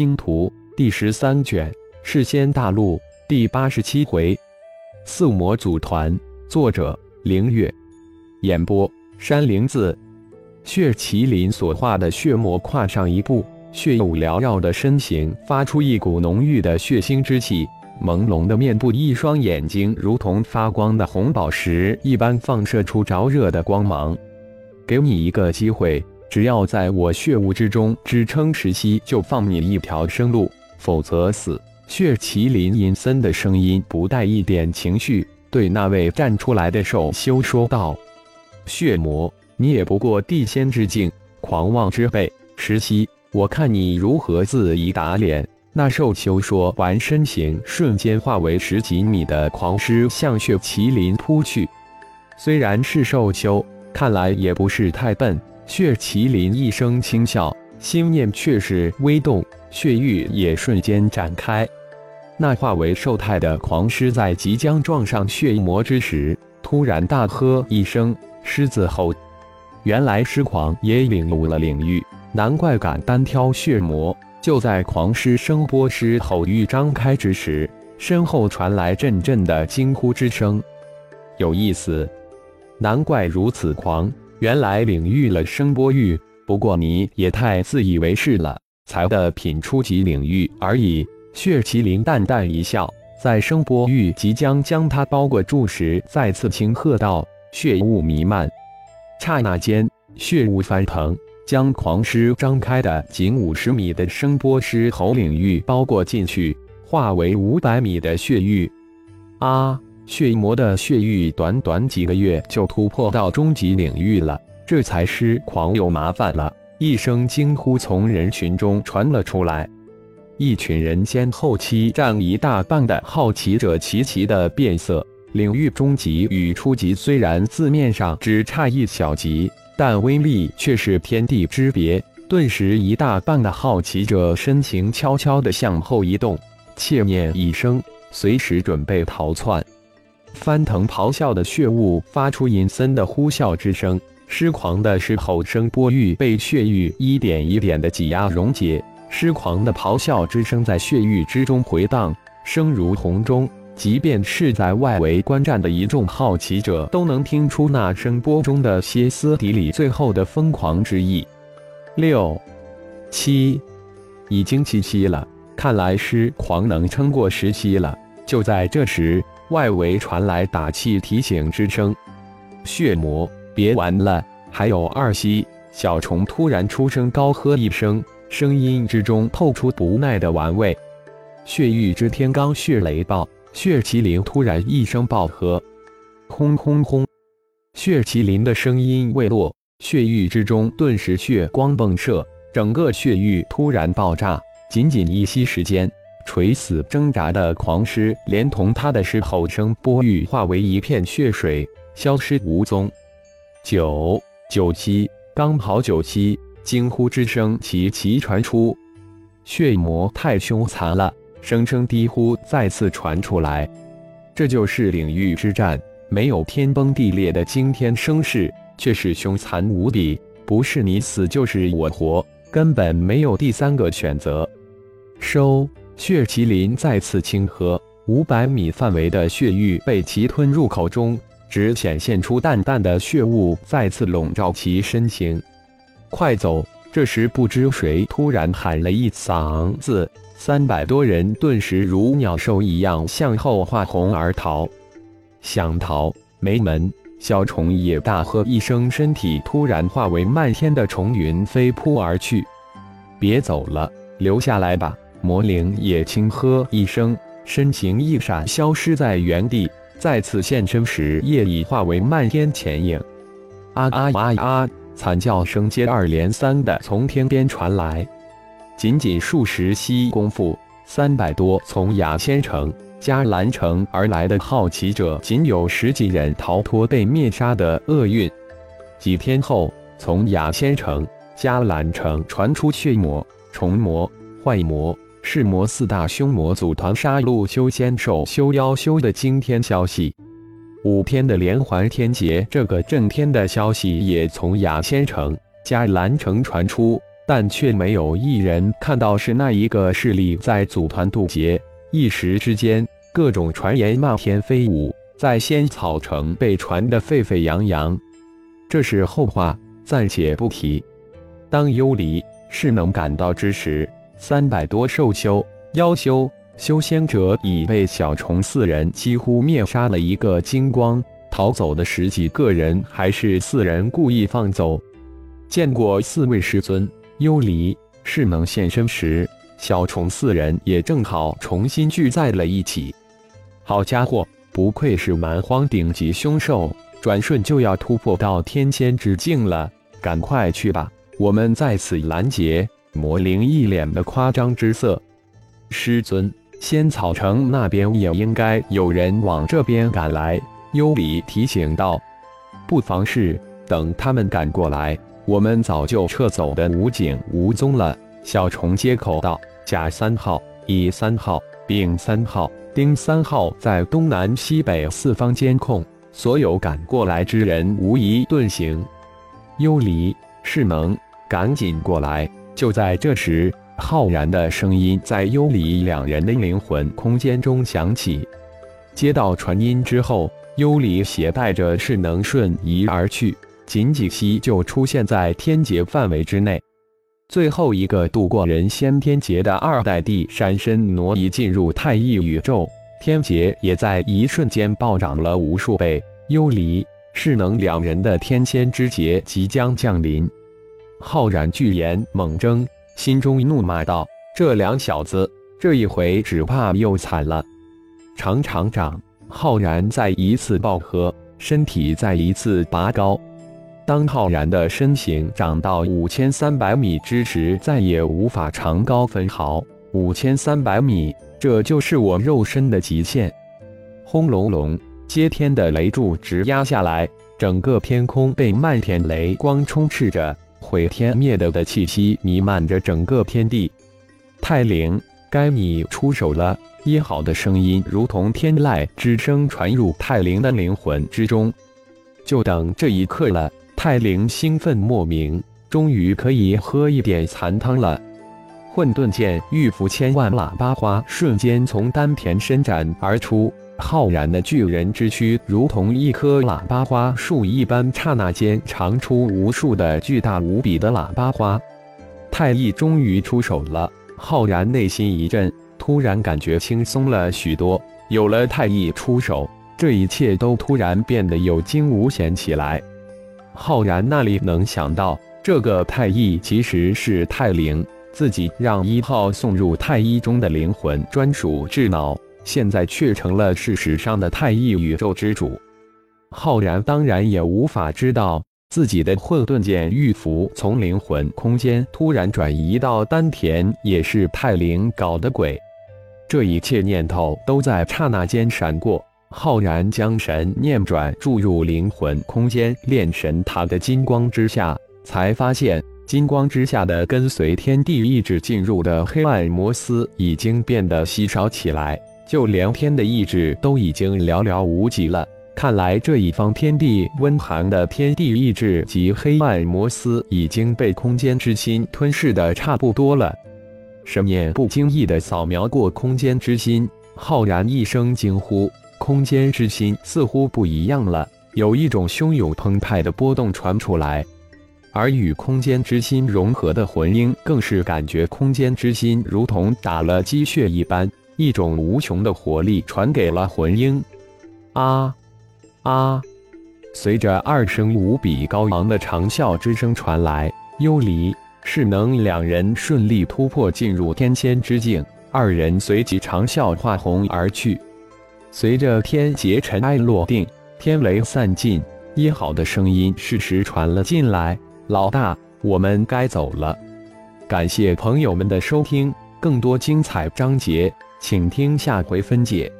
星图》第十三卷，世仙大陆第八十七回，四魔组团。作者：凌月。演播：山灵子。血麒麟所化的血魔跨上一步，血雾缭绕的身形发出一股浓郁的血腥之气。朦胧的面部，一双眼睛如同发光的红宝石一般，放射出灼热的光芒。给你一个机会，只要在我血雾之中支撑时息，就放你一条生路，否则死。血麒麟阴森的声音不带一点情绪，对那位站出来的兽修说道：“血魔，你也不过地仙之境，狂妄之辈。时息，我看你如何自己打脸。”那兽修说完，身形瞬间化为十几米的狂狮，向血麒麟扑去。虽然是兽修，看来也不是太笨。血麒麟一声轻笑，心念却是微动，血域也瞬间展开。那化为兽态的狂狮在即将撞上血魔之时，突然大喝一声：“狮子吼！”原来狮狂也领悟了领域，难怪敢单挑血魔。就在狂狮声波狮吼欲张开之时，身后传来阵阵的惊呼之声。有意思，难怪如此狂，原来领域了声波域。不过你也太自以为是了，才的品初级领域而已。血麒麟淡淡一笑，在声波域即将将他包裹住时，再次轻喝道：“血雾弥漫。”刹那间，血雾翻腾。将狂狮张开的仅五十米的声波狮喉领域包裹进去，化为五百米的血域。啊！血魔的血域短短几个月就突破到终极领域了，这才师狂有麻烦了。一声惊呼从人群中传了出来，一群人间后期占一大半的好奇者齐齐的变色。领域中级与初级虽然字面上只差一小级。但威力却是天地之别，顿时一大半的好奇者身形悄悄地向后移动，切念一声，随时准备逃窜。翻腾咆哮的血雾发出阴森的呼啸之声，狮狂的狮吼声波域被血域一点一点的挤压溶解，狮狂的咆哮之声在血域之中回荡，声如洪钟。即便是在外围观战的一众好奇者，都能听出那声波中的歇斯底里、最后的疯狂之意。六、七，已经七七了，看来狮狂能撑过十七了。就在这时，外围传来打气提醒之声：“血魔，别玩了，还有二息。”小虫突然出声高喝一声，声音之中透出不耐的玩味。血域之天罡血雷暴。血麒麟突然一声爆喝，轰轰轰！血麒麟的声音未落，血域之中顿时血光迸射，整个血域突然爆炸。仅仅一息时间，垂死挣扎的狂狮连同他的狮吼声波域化为一片血水，消失无踪。九九七，刚好九七！惊呼之声齐齐传出，血魔太凶残了。声声低呼再次传出来，这就是领域之战，没有天崩地裂的惊天声势，却是凶残无比，不是你死就是我活，根本没有第三个选择。收血麒麟再次轻喝，五百米范围的血域被其吞入口中，只显现出淡淡的血雾，再次笼罩其身形。快走！这时不知谁突然喊了一嗓子。三百多人顿时如鸟兽一样向后化红而逃，想逃没门！小虫也大喝一声，身体突然化为漫天的虫云飞扑而去。别走了，留下来吧！魔灵也轻喝一声，身形一闪，消失在原地。再次现身时，夜已化为漫天潜影。啊啊啊啊！惨叫声接二连三的从天边传来。仅仅数十息功夫，三百多从雅仙城、迦兰城而来的好奇者，仅有十几人逃脱被灭杀的厄运。几天后，从雅仙城、迦兰城传出血魔、虫魔、坏魔、噬魔四大凶魔组团杀戮修仙兽、修妖修的惊天消息。五天的连环天劫，这个震天的消息也从雅仙城、迦兰城传出。但却没有一人看到是那一个势力在组团渡劫。一时之间，各种传言漫天飞舞，在仙草城被传得沸沸扬扬。这是后话，暂且不提。当幽离是能赶到之时，三百多兽修、妖修、修仙者已被小虫四人几乎灭杀了一个精光。逃走的十几个人，还是四人故意放走。见过四位师尊，幽离是能现身时，小虫四人也正好重新聚在了一起。好家伙，不愧是蛮荒顶级凶兽，转瞬就要突破到天仙之境了。赶快去吧，我们在此拦截。魔灵一脸的夸张之色。师尊，仙草城那边也应该有人往这边赶来。幽里提醒道：“不妨事，等他们赶过来，我们早就撤走的无影无踪了。”小虫接口道：“甲三号、乙三号、丙三号、丁三号在东南西北四方监控，所有赶过来之人无一遁形。”幽离是能赶紧过来。就在这时，浩然的声音在幽离两人的灵魂空间中响起。接到传音之后。幽离携带着势能瞬移而去，仅几息就出现在天劫范围之内。最后一个度过人仙天劫的二代帝闪身挪移进入太一宇宙，天劫也在一瞬间暴涨了无数倍。幽离、势能两人的天仙之劫即将降临。浩然巨眼猛睁，心中怒骂道：“这两小子，这一回只怕又惨了。”长长长。浩然再一次爆喝，身体再一次拔高。当浩然的身形长到五千三百米之时，再也无法长高分毫。五千三百米，这就是我肉身的极限。轰隆隆，接天的雷柱直压下来，整个天空被漫天雷光充斥着，毁天灭地的气息弥漫着整个天地。泰灵，该你出手了。一好的声音如同天籁之声传入泰灵的灵魂之中，就等这一刻了。泰灵兴奋莫名，终于可以喝一点残汤了。混沌剑玉符千万喇叭花瞬间从丹田伸展而出，浩然的巨人之躯如同一棵喇叭花树一般，刹那间长出无数的巨大无比的喇叭花。太一终于出手了，浩然内心一震。突然感觉轻松了许多，有了太乙出手，这一切都突然变得有惊无险起来。浩然那里能想到，这个太乙其实是太灵，自己让一号送入太一中的灵魂专属智脑，现在却成了事实上的太一宇宙之主。浩然当然也无法知道，自己的混沌剑玉符从灵魂空间突然转移到丹田，也是太灵搞的鬼。这一切念头都在刹那间闪过，浩然将神念转注入灵魂空间炼神塔的金光之下，才发现金光之下的跟随天地意志进入的黑暗摩斯已经变得稀少起来，就连天的意志都已经寥寥无几了。看来这一方天地温寒的天地意志及黑暗摩斯已经被空间之心吞噬的差不多了。神念不经意地扫描过空间之心，浩然一声惊呼：“空间之心似乎不一样了，有一种汹涌澎湃的波动传出来。”而与空间之心融合的魂婴更是感觉空间之心如同打了鸡血一般，一种无穷的活力传给了魂婴。啊啊！随着二声无比高昂的长啸之声传来，幽离。势能两人顺利突破，进入天仙之境。二人随即长啸化红而去。随着天劫尘埃落定，天雷散尽，一好的声音适时传了进来：“老大，我们该走了。”感谢朋友们的收听，更多精彩章节，请听下回分解。